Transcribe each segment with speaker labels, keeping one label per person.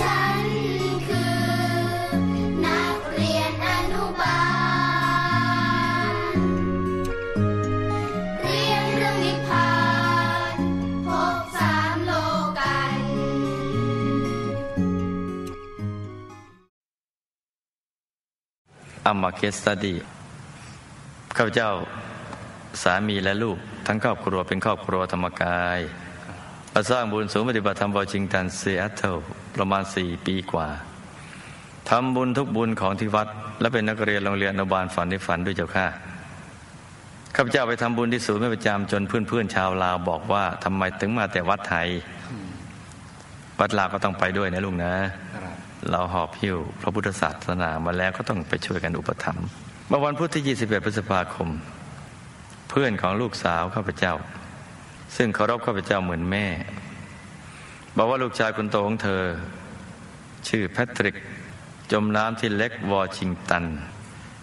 Speaker 1: ฉันคือนักเรียนอนุบาล เรียนเรื่องนิพพานพบสามโลกัน
Speaker 2: อัมมาเคสตดีข้าพเจ้าสามีและลูกทั้งครอบครัวเป็นครอบครัวธรรมกาย มาสร้างบุญสูงปฏิบัติธรรมวอชิงตันซีแอตเทิลประมาณสี่ปีกว่าทำบุญทุกบุญของที่วัด และเป็นนักเรียนโรงเรียนอนุบาลฝันที่ฝันด้วยเจ้าค่ะข้าพเจ้าไปทำบุญที่ศูนย์ไม่ประจำจนเพื่อนๆชาวลาวบอกว่าทำไมถึงมาแต่วัดไทย วัดลาวก็ต้องไปด้วยนะลุงนะ เราหอบหิ้วพระพุทธศาสนามาแล้วก็ต้องไปช่วยกันอุปถัมภ์เมื่อวันพุธที่ 21 พฤษภาคม เพื่อนของลูกสาวข้าพเจ้า ซึ่งเคารพข้าพเจ้าเหมือนแม่ บอกว่าลูกชายคนโตของเธอ ชื่อแพทริก จมน้ำที่ Lake Washington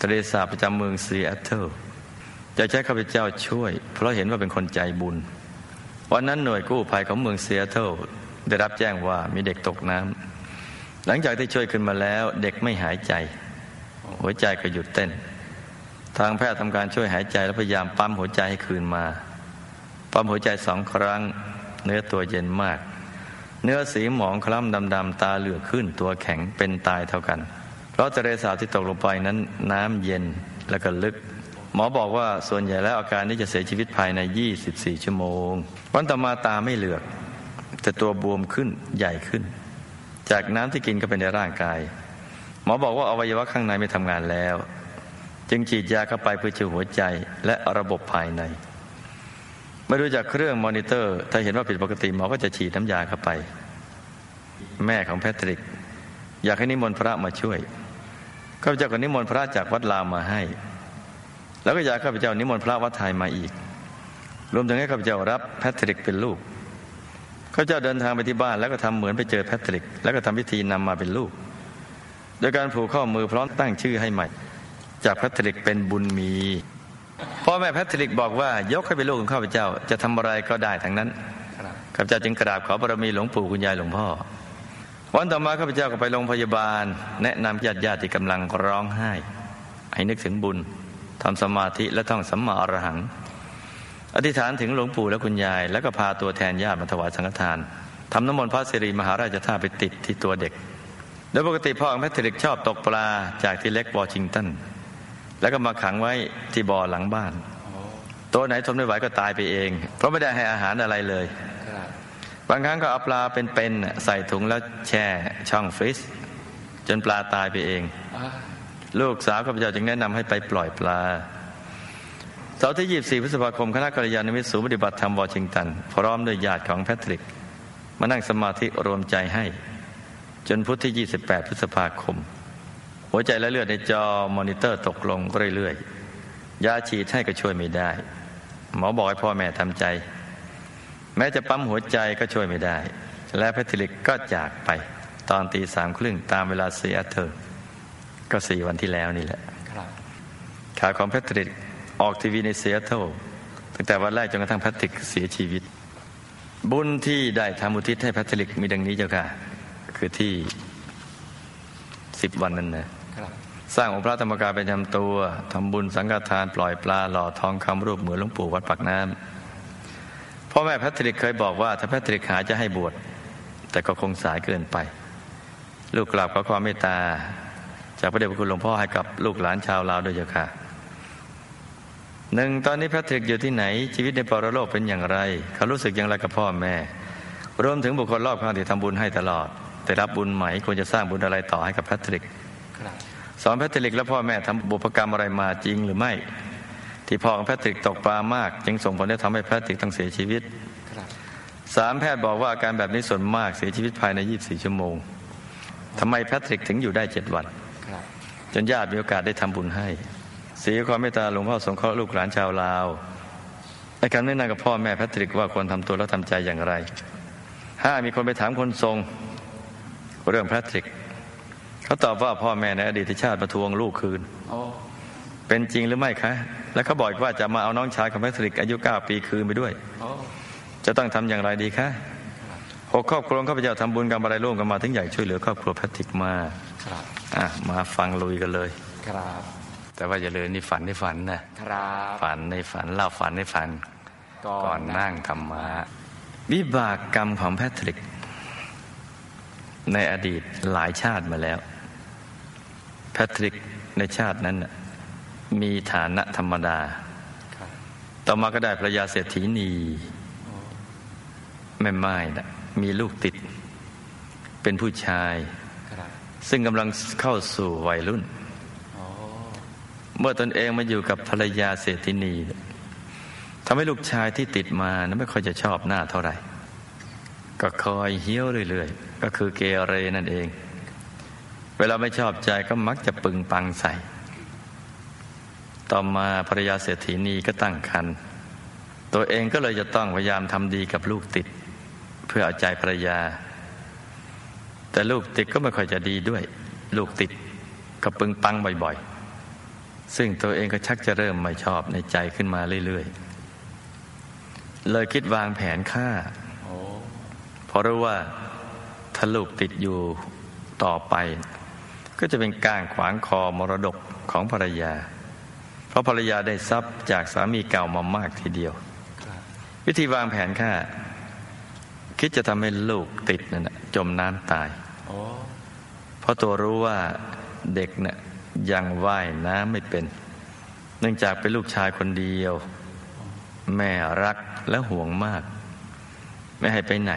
Speaker 2: ทะเลสาบประจำเมืองซีแอตเทิลจะให้ข้าพเจ้าช่วย เพราะเห็นว่าเป็นคนใจบุญ วันนั้นหน่วยกู้ภัยของเมืองซีแอตเทิลได้รับแจ้งว่ามีเด็กตกน้ำหลังจากที่ช่วยขึ้นมาแล้ว เด็กไม่หายใจ หัวใจก็หยุดเต้น ทางแพทย์ทำการช่วยหายใจและพยายามปั๊มหัวใจให้คืนมา ปั๊มหัวใจสองครั้ง เนื้อตัวเย็นมาก เนื้อสีหมองคล้ำดำๆตาเหลือกขึ้นตัวแข็งเป็นตายเท่ากัน เพราะทะเลสาบที่ตกลงไปนั้นน้ำเย็นและก็ลึก หมอบอกว่าส่วนใหญ่แล้วอาการนี้จะเสียชีวิตภายใน 24 ชั่วโมง วันต่อมาตาไม่เหลือก แต่ตัวบวมขึ้นใหญ่ขึ้น จากน้ำที่กินก็เป็นในร่างกาย หมอบอกว่าอวัยวะข้างในไม่ทำงานแล้ว จึงฉีดยาเข้าไปเพื่อช่วยหัวใจและระบบภายใน ไม่ดูจากเครื่องมอนิเตอร์ ถ้าเห็นว่าผิดปกติหมอก็จะฉีดน้ำยาเข้าไป แม่ของแพทริก อยากให้นิมนต์พระมาช่วยข้าพเจ้าก็นิมนต์พระจากวัดลาวมาให้ แล้วก็อยากข้าพเจ้านิมนต์พระวัดไทยมาอีก รวมถึงให้ข้าพเจ้ารับแพทริกเป็นลูกเขาเจ้าเดินทางไปที่บ้าน แล้วก็ทำเหมือนไปเจอแพทริก แล้วก็ทำพิธีนำมาเป็นลูก โดยการผูกข้อมือพร้อมตั้งชื่อให้ใหม่ จากแพทริกเป็นบุญมี พ่อแม่แพทริกบอกว่ายกให้เป็นลูกของข้าพเจ้า จะทำอะไรก็ได้ทั้งนั้นข้าพเจ้าจึงกราบขอบารมีหลวงปู่คุณยายหลวงพ่อ วันต่อมาข้าพเจ้าก็ไปโรงพยาบาล แนะนำญาติญาติที่กำลังร้องไห้ ให้นึกถึงบุญทำสมาธิและท่องสัมมาอรหัง อธิษฐานถึงหลวงปู่และคุณยาย แล้วก็พาตัวแทนญาติมาถวายสังฆทานทำน้ำมนต์พระสิริมหาราชธาตุไปติดที่ตัวเด็กโดยปกติพ่อของแพทริกชอบตกปลาจากที่เล็กวอชิงตัน แล้วก็มาขังไว้ที่บ่อหลังบ้าน ตัวไหนทนไม่ไหวก็ตายไปเอง เพราะไม่ได้ให้อาหารอะไรเลย บางครั้งก็เอาปลาเป็นๆใส่ถุงแล้วแช่ช่องฟรีซจนปลาตายไปเอง ลูกสาวข้าพเจ้าจึงแนะนำให้ไปปล่อยปลาเสาร์ที่ 24 พฤษภาคม คณะกัลยาณมิตรศูนย์ปฏิบัติธรรมวอชิงตัน พร้อมด้วยญาติของแพทริก มานั่งสมาธิรวมใจให้ จนพุธที่ 28 พฤษภาคม หัวใจและเลือดในจอมอนิเตอร์ตกลงเรื่อยๆยาฉีดให้ก็ช่วยไม่ได้ หมอบอกให้พ่อแม่ทำใจ แม้จะปั๊มหัวใจก็ช่วยไม่ได้ และแพทริกก็จากไปตอนตีสามครึ่งตามเวลาซีแอตเทิลก็สี่วันที่แล้วนี่แหละข่าวของแพทริกออกทีวีในซีแอตเทิลตั้งแต่วันแรกจนกระทั่งแพทริกเสียชีวิต บุญที่ได้ทำอุทิศให้แพทริกมีดังนี้เจ้าค่ะ คือที่สิบวันนั้นนะ สร้างองค์พระธรรมกายประจำตัวทำบุญสังฆทานปล่อยปลาหล่อทองคำรูปเหมือนหลวงปู่วัดปากน้ำพ่อแม่แพทริกเคยบอกว่า ถ้าแพทริกหายจะให้บวชแต่ก็คงสายเกินไป ลูกกราบขอความเมตตา จากพระเดชพระคุณหลวงพ่อให้กับลูกหลานชาวลาวด้วยเจ้าค่ะหนึ่งตอนนี้แพทริกอยู่ที่ไหน ชีวิตในปรโลกเป็นอย่างไร เขารู้สึกอย่างไรกับพ่อแม่ รวมถึงบุคคลรอบข้างที่ทำบุญให้ตลอด แต่รับบุญใหม่ควรจะสร้างบุญอะไรต่อให้กับแพทริก สอนแพทริกและพ่อแม่ทำบุพกรรมอะไรมาจริงหรือไม่ ที่พ่อของแพทริกตกปลามาก จึงส่งผลให้ทำให้แพทริกต้องเสียชีวิตสามแพทย์บอกว่าอาการแบบนี้ส่วนมากเสียชีวิตภายใน 24 ชั่วโมงทำไมแพทริกถึงอยู่ได้เจ็ดวันจนญาติมีโอกาสได้ทำบุญให้เสียความเมตตาหลวงพ่อสงเคราะห์ลูกหลานชาวลาวในการแนะนำกับพ่อแม่แพทริกว่าควรทำตัวและทำใจอย่างไรห้ามีคนไปถามคนทรง เรื่องแพทริก เขาตอบว่าพ่อแม่ในอดีตชาติมาทวงลูกคืนเป็นจริงหรือไม่คะ แล้วเขาบอกว่าจะมาเอาน้องชายของแพทริกอายุเก้าปีคืนไปด้วยจะต้องทำอย่างไรดีคะหกครอบครัวข้าพเจ้าทำบุญกันอะไรร่วมกันมาถึงใหญ่ช่วยเหลือครอบครัวแพทริกมา
Speaker 3: ครับ
Speaker 2: อะมาฟังลุยกันเลย
Speaker 3: ครับ
Speaker 2: แต่ว่าอย่าเลยนี่ฝันในฝันนะครับฝันในฝันเล่าฝันในฝัน ก่อนนั่งธรรมะวิบากกรรมของแพทริก ในอดีตหลายชาติมาแล้ว แพทริกในชาตินั้นน่ะมีฐานะธรรมดา
Speaker 3: ครับ
Speaker 2: ต่อมาก็ได้ภรรยาเศรษฐีนีแม่ไม้นะมีลูกติด เป็นผู้ชาย
Speaker 3: ครับ
Speaker 2: ซึ่งกำลังเข้าสู่วัยรุ่น
Speaker 3: โอ้
Speaker 2: เมื่อตนเองมาอยู่กับภรรยาเศรษฐินีทำให้ลูกชายที่ติดมานะไม่ค่อยจะชอบหน้าเท่าไหร่ ก็คอยเหี้ยวเรื่อยๆ ก็คือเกเรนั่นเอง เวลาไม่ชอบใจก็มักจะปึงปังใส่ ต่อมาภรรยาเศรษฐีนีก็ตั้งครรภ์ตัวเองก็เลยจะต้องพยายามทำดีกับลูกติด เพื่อเอาใจภรรยา แต่ลูกติดก็ไม่ค่อยจะดีด้วย ลูกติดก็ปึงปังบ่อยๆ ซึ่งตัวเองก็ชักจะเริ่มไม่ชอบในใจขึ้นมาเรื่อยๆ เลยคิดวางแผนฆ่า
Speaker 3: โอ้
Speaker 2: เพราะรู้ว่าถ้าลูกติดอยู่ต่อไป ก็จะเป็นการขวางคอมรดกของภรรยา เพราะภรรยาได้ทรัพย์จากสามีเก่ามามากทีเดียว
Speaker 3: ครับ
Speaker 2: วิธีวางแผนฆ่าคิดจะทำให้ลูกติดนั่นนะจมน้ำตาย
Speaker 3: โอ้
Speaker 2: เพราะตัวรู้ว่าเด็กน่ะยังว่ายน้ำไม่เป็น เนื่องจากเป็นลูกชายคนเดียว แม่รักและห่วงมาก ไม่ให้ไปไหน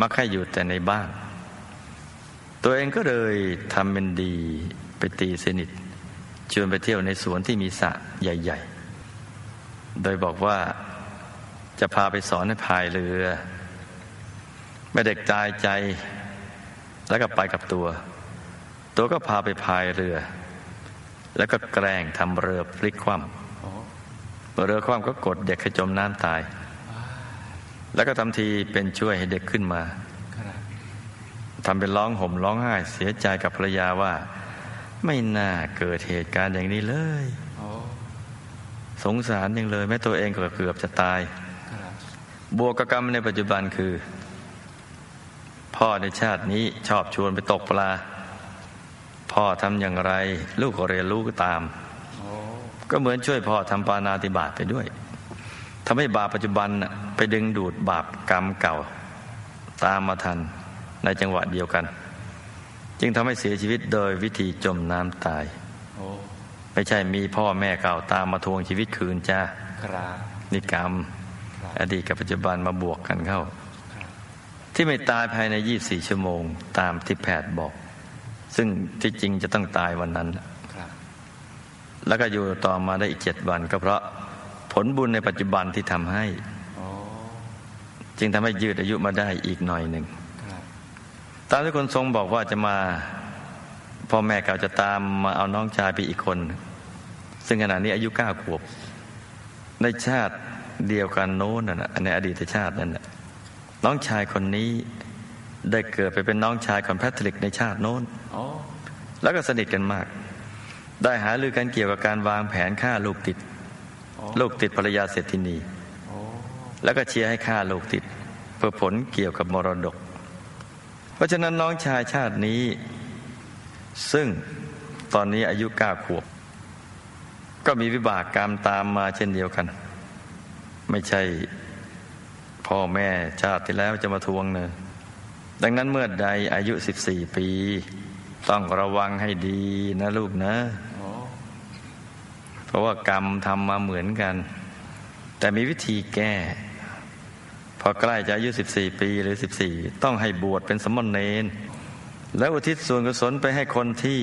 Speaker 2: มักให้อยู่แต่ในบ้าน ตัวเองก็เลยทำเป็นดีไปตีสนิทชวนไปเที่ยวในสวนที่มีสระใหญ่ ๆ โดยบอกว่าจะพาไปสอนให้พายเรือแม่เด็กตายใจ แล้วก็ไปกับตัว ตัวก็พาไปพายเรือ แล้วก็แกล้งทำเรือพลิกคว่ำเรือคว่ำก็กดเด็กให้จมน้ำตาย แล้วก็ทำทีเป็นช่วยให้เด็กขึ้นมา ทำเป็นร้องห่มร้องไห้เสียใจกับภรรยาว่า ไม่น่าเกิดเหตุการณ์อย่างนี้เลยสงสารยังเลย แม้ตัวเองก็เกือบจะตาย
Speaker 3: บ
Speaker 2: วกกรรมในปัจจุบันคือ พ่อในชาตินี้ชอบชวนไปตกปลา พ่อทำอย่างไร ลูกก็เรียนรู้ก็ตาม ก็เหมือนช่วยพ่อทำปานาติบาตไปด้วยทำให้บาปปัจจุบันไปดึงดูดบาปกรรมเก่า ตามมาทัน ในจังหวะเดียวกัน จึงทำให้เสียชีวิตโดยวิธีจมน้ำตาย
Speaker 3: โอ้
Speaker 2: ไม่ใช่มีพ่อแม่เก่าตามมาทวงชีวิตคืนจ้า
Speaker 3: ครับ
Speaker 2: นี่กรรม
Speaker 3: ครับ
Speaker 2: อดีตกับปัจจุบันมาบวกกันเข้า
Speaker 3: ครับ
Speaker 2: ที่ไม่ตายภายใน 24 ชั่วโมง ตามที่แพทย์บอก ซึ่งที่จริงจะต้องตายวันนั้น
Speaker 3: ครับ
Speaker 2: แล้วก็อยู่ต่อมาได้อีกเจ็ดวันก็เพราะผลบุญในปัจจุบันที่ทำให้
Speaker 3: โอ้
Speaker 2: จึงทำให้ยืดอายุมาได้อีกหน่อยหนึ่ง
Speaker 3: ครับ
Speaker 2: ตามที่คนทรงบอกว่าจะมาพ่อแม่เก่าจะตามมาเอาน้องชายไปอีกคน ซึ่งขณะนี้อายุเก้าขวบ ในชาติเดียวกันโน้นน่ะในอดีตชาตินั่นน่ะน้องชายคนนี้ได้เกิดไปเป็นน้องชายของแพทริกในชาติโน้น
Speaker 3: โอ้
Speaker 2: แล้วก็สนิทกันมาก ได้หาลือกันเกี่ยวกับการวางแผนฆ่าลูกติด
Speaker 3: โอ้
Speaker 2: ลูกติดภรรยาเศรษฐินี
Speaker 3: โอ้
Speaker 2: แล้วก็เชียร์ให้ฆ่าลูกติด เพื่อผลเกี่ยวกับมรดกเพ ราะฉะนั้นน้องชายชาตินี้ ซึ่งตอนนี้อายุเก้าขวบ ก็มีวิบากกรรมตามมาเช่นเดียวกัน ไม่ใช่พ่อแม่ชาติที่แล้วจะมาทวงเนอะดังนั้นเมื่อใดอายุ14ปี ต้องระวังให้ดีนะลูกนะ เพราะว่ากรรมทำมาเหมือนกัน แต่มีวิธีแก้ อใกล้จะอายุ 14 ปีหรือ 14 ต้องให้บวชเป็นสมณเณรแล้วอุทิศส่วนกุศลไปให้คนที่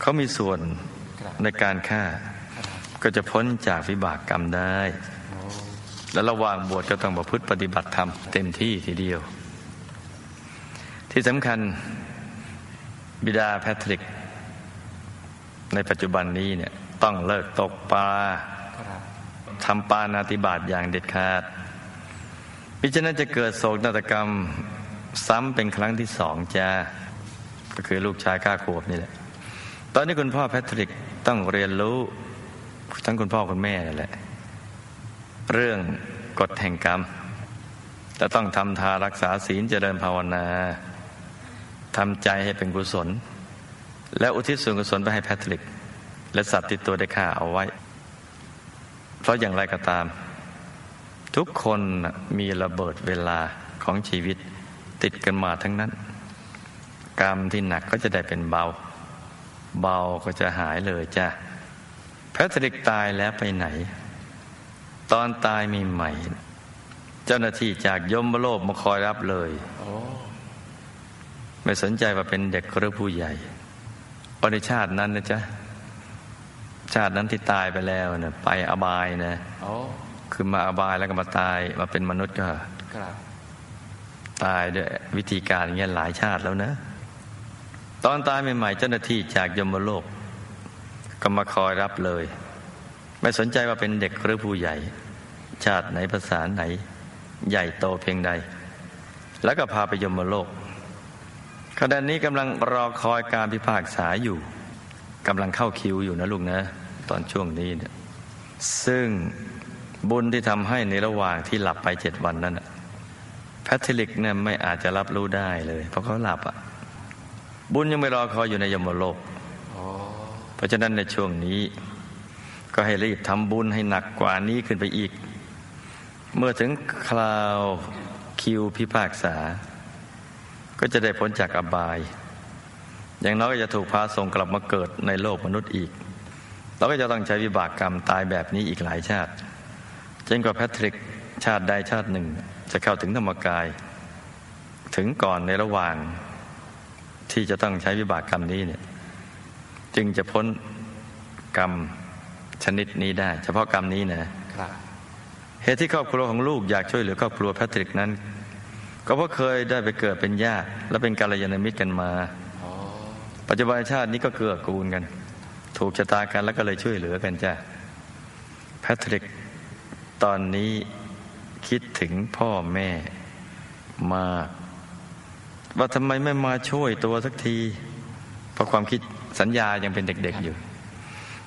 Speaker 2: เขามีส่วน
Speaker 3: ครับ
Speaker 2: ในการฆ่า
Speaker 3: ครับ
Speaker 2: ก็จะพ้นจากวิบากกรรมได้
Speaker 3: โอ้
Speaker 2: และระหว่างบวชก็ต้องประพฤติปฏิบัติธรรมเต็มที่ทีเดียว ที่สำคัญบิดาแพทริก ในปัจจุบันนี้เนี่ยต้องเลิกตกปลา
Speaker 3: ครับ
Speaker 2: ทำปานาติบาตอย่างเด็ดขาด มิฉะนั้นจะเกิดโศกนาฏกรรมซ้ำเป็นครั้งที่สองจ้าก็คือลูกชายก้าขวบนี่แหละ ตอนนี้คุณพ่อแพทริกต้องเรียนรู้ ทั้งคุณพ่อคุณแม่นั่นแหละ เรื่องกฎแห่งกรรมแต่ต้องทำทานรักษาศีลเจริญภาวนาทำใจให้เป็นกุศล และอุทิศส่วนกุศลไปให้แพทริก และสัตว์ติดตัวได้ฆ่าเอาไว้ เพราะอย่างไรก็ตาม ทุกคนมีระเบิดเวลาของชีวิตติดกันมาทั้งนั้น กรรมที่หนักก็จะได้เป็นเบา เบาก็จะหายเลยจ้ะแพทริกตายแล้วไปไหน ตอนตายมีใหม่ เจ้าหน้าที่จากยมโลกมาคอยรับเลยไม่สนใจว่าเป็นเด็กหรือผู้ใหญ่ปริชาตินั้นนะจ๊ะ ชาตินั้นที่ตายไปแล้วเนะไปอบายนะ คือมาอบายแล้วก็มาตายมาเป็นมนุษย์ก็
Speaker 3: ครับ
Speaker 2: ตายด้วยวิธีการอย่างเงี้ยหลายชาติแล้วนะ ตอนตายใหม่ๆเจ้าหน้าที่จากยมโลก ก็มาคอยรับเลย ไม่สนใจว่าเป็นเด็กหรือผู้ใหญ่ ชาติไหนภาษาไหน ใหญ่โตเพียงใด แล้วก็พาไปยมโลกขณะนี้กำลังรอคอยการพิพากษาอยู่กำลังเข้าคิวอยู่นะลูกนะ ตอนช่วงนี้เนี่ยซึ่ง บุญที่ทำให้ในระหว่างที่หลับไปเจ็ดวันนั้นแพทริกเนี่ยไม่อาจจะรับรู้ได้เลย เพราะเขาหลับอะบุญยังไม่รอคอยอยู่ในยมโลกเพราะฉะนั้นในช่วงนี้ ก็ให้รีบทำบุญให้หนักกว่านี้ขึ้นไปอีก เมื่อถึงคราวคิวพิพากษา ก็จะได้พ้นจากอบาย อย่างน้อยก็จะถูกพาส่งกลับมาเกิดในโลกมนุษย์อีก เราก็จะต้องใช้วิบากกรรมตายแบบนี้อีกหลายชาติ จนกว่าแพทริกชาติใดชาติหนึ่ง จะเข้าถึงธรรมกาย ถึงก่อนในระหว่างที่จะต้องใช้วิบากกรรมนี้เนี่ย จึงจะพ้นกรรมชนิดนี้ได้ เฉพาะกรรมนี้นะ
Speaker 3: ครับ
Speaker 2: เหตุที่ครอบครัวของลูกอยากช่วยเหลือครอบครัวแพทริกนั้น ก็เพราะเคยได้ไปเกิดเป็นญาติ และเป็นกัลยาณมิตรกันมา
Speaker 3: โอ้
Speaker 2: ปัจจุบันชาตินี้ก็เกื้อกูลกัน ถูกชะตากันแล้วก็เลยช่วยเหลือกันจ้ะแพทริก ตอนนี้คิดถึงพ่อแม่มาก ว่าทำไมไม่มาช่วยตัวสักที เพราะความคิดสัญญายังเป็นเด็ก ๆอยู่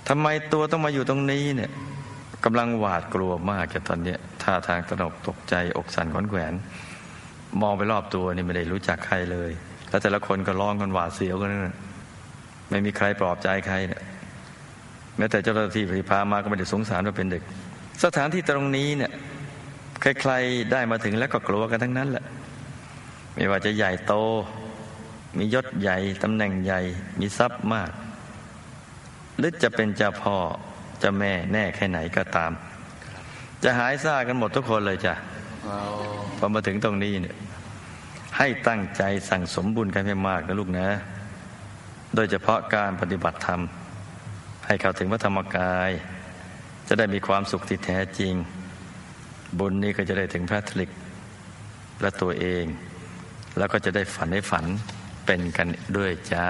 Speaker 2: ทำไมตัวต้องมาอยู่ตรงนี้เนี่ยกำลังหวาดกลัวมากจนตอนนี้ท่าทางตนกตกใจอกสั่นขวัญแขวน มองไปรอบตัวนี่ไม่ได้รู้จักใครเลย แล้วแต่ละคนก็ร้องกันหวาดเสียวกันนั่นนะไม่มีใครปลอบใจใครเนี่ยแม้แต่เจ้าหน้าที่พามาก็ไม่ได้สงสารว่าเป็นเด็ก สถานที่ตรงนี้เนี่ยใครๆได้มาถึงแล้วก็กลัวกันทั้งนั้นแหละ ไม่ว่าจะใหญ่โต มียศใหญ่ตำแหน่งใหญ่ มีทรัพย์มาก หรือจะเป็นเจ้าพ่อเจ้าแม่แน่แค่ไหนก็ตาม จะหายซ่ากันหมดทุกคนเลยจ้ะพอมาถึงตรงนี้เนี่ยให้ตั้งใจสั่งสมบุญกันให้มากนะลูกนะ โดยเฉพาะการปฏิบัติธรรม ให้เข้าถึงพระธรรมกาย จะได้มีความสุขที่แท้จริง บุญนี้ก็จะได้ถึงพระทลิก และตัวเอง แล้วก็จะได้ฝันให้ฝันเป็นกันด้วยจ้า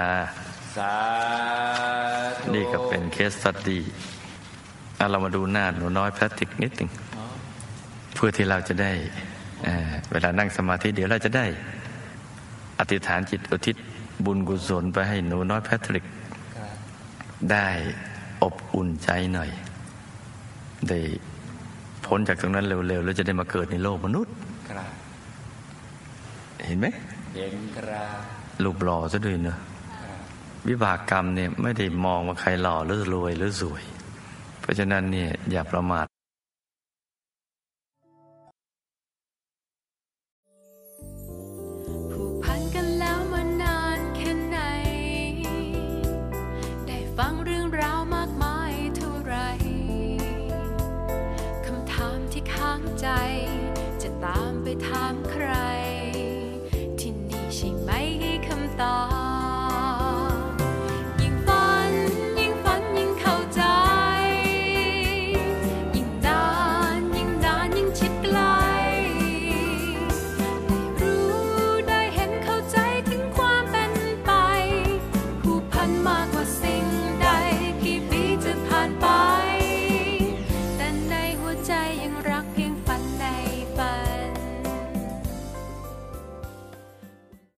Speaker 3: สาธุ
Speaker 2: นี่ก็เป็นเคสตัดดี้เรามาดูหน้าหนูน้อยแพทริกนิดหนึ่ง
Speaker 3: อ๋อ
Speaker 2: เพื่อที่เราจะได้เอ่อเวลานั่งสมาธิเดี๋ยวเราจะได้ อธิษฐานจิตอุทิศบุญกุศลไปให้หนูน้อยแพทริก
Speaker 3: ครับ
Speaker 2: ได้อบอุ่นใจหน่อย ได้พ้นจากตรงนั้นเร็วๆ แล้วจะได้มาเกิดในโลกมนุษย์
Speaker 3: ครับ
Speaker 2: เห็นไหม
Speaker 3: เย็นครับ
Speaker 2: รูปหล่อซะด้วยเนอะ
Speaker 3: ครับ
Speaker 2: วิบากกรรมเนี่ยไม่ได้มองว่าใครหล่อหรือรวยหรือสวย เพราะฉะนั้นเนี่ยอย่าประมาท
Speaker 4: ถามใคร